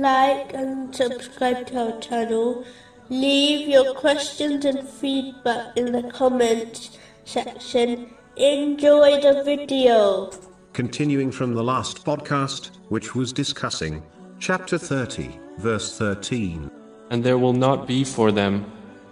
like and subscribe to our channel. Leave your questions and feedback in the comments section. Enjoy the video. Continuing from the last podcast, which was discussing chapter 30, verse 13. And there will not be for them,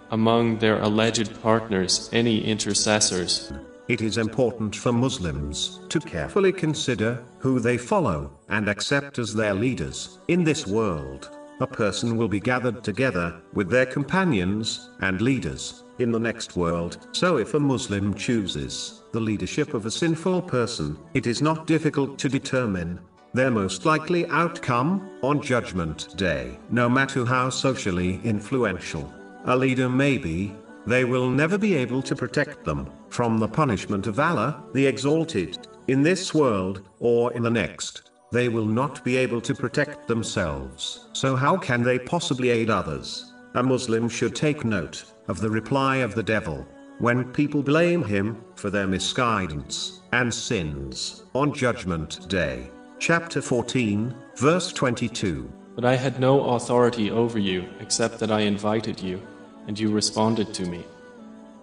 among their alleged partners, any intercessors. It is important for Muslims to carefully consider who they follow and accept as their leaders. In this world, a person will be gathered together with their companions and leaders in the next world. So if a Muslim chooses the leadership of a sinful person, it is not difficult to determine their most likely outcome on Judgment Day. No matter how socially influential a leader may be, they will never be able to protect them from the punishment of Allah, the Exalted, in this world or in the next. They will not be able to protect themselves. So, how can they possibly aid others? A Muslim should take note of the reply of the devil when people blame him for their misguidance and sins on Judgment Day. Chapter 14, verse 22. But I had no authority over you except that I invited you, and you responded to me.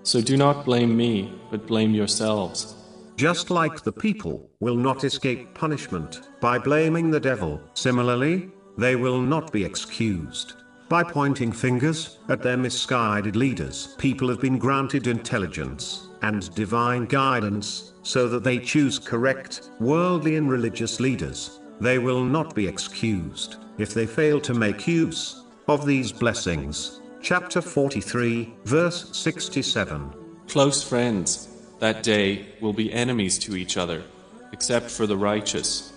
So do not blame me, but blame yourselves. Just like the people will not escape punishment by blaming the devil, similarly, they will not be excused by pointing fingers at their misguided leaders. People have been granted intelligence and divine guidance so that they choose correct, worldly and religious leaders. They will not be excused if they fail to make use of these blessings. Chapter 43, verse 67. Close friends, that day, will be enemies to each other, except for the righteous.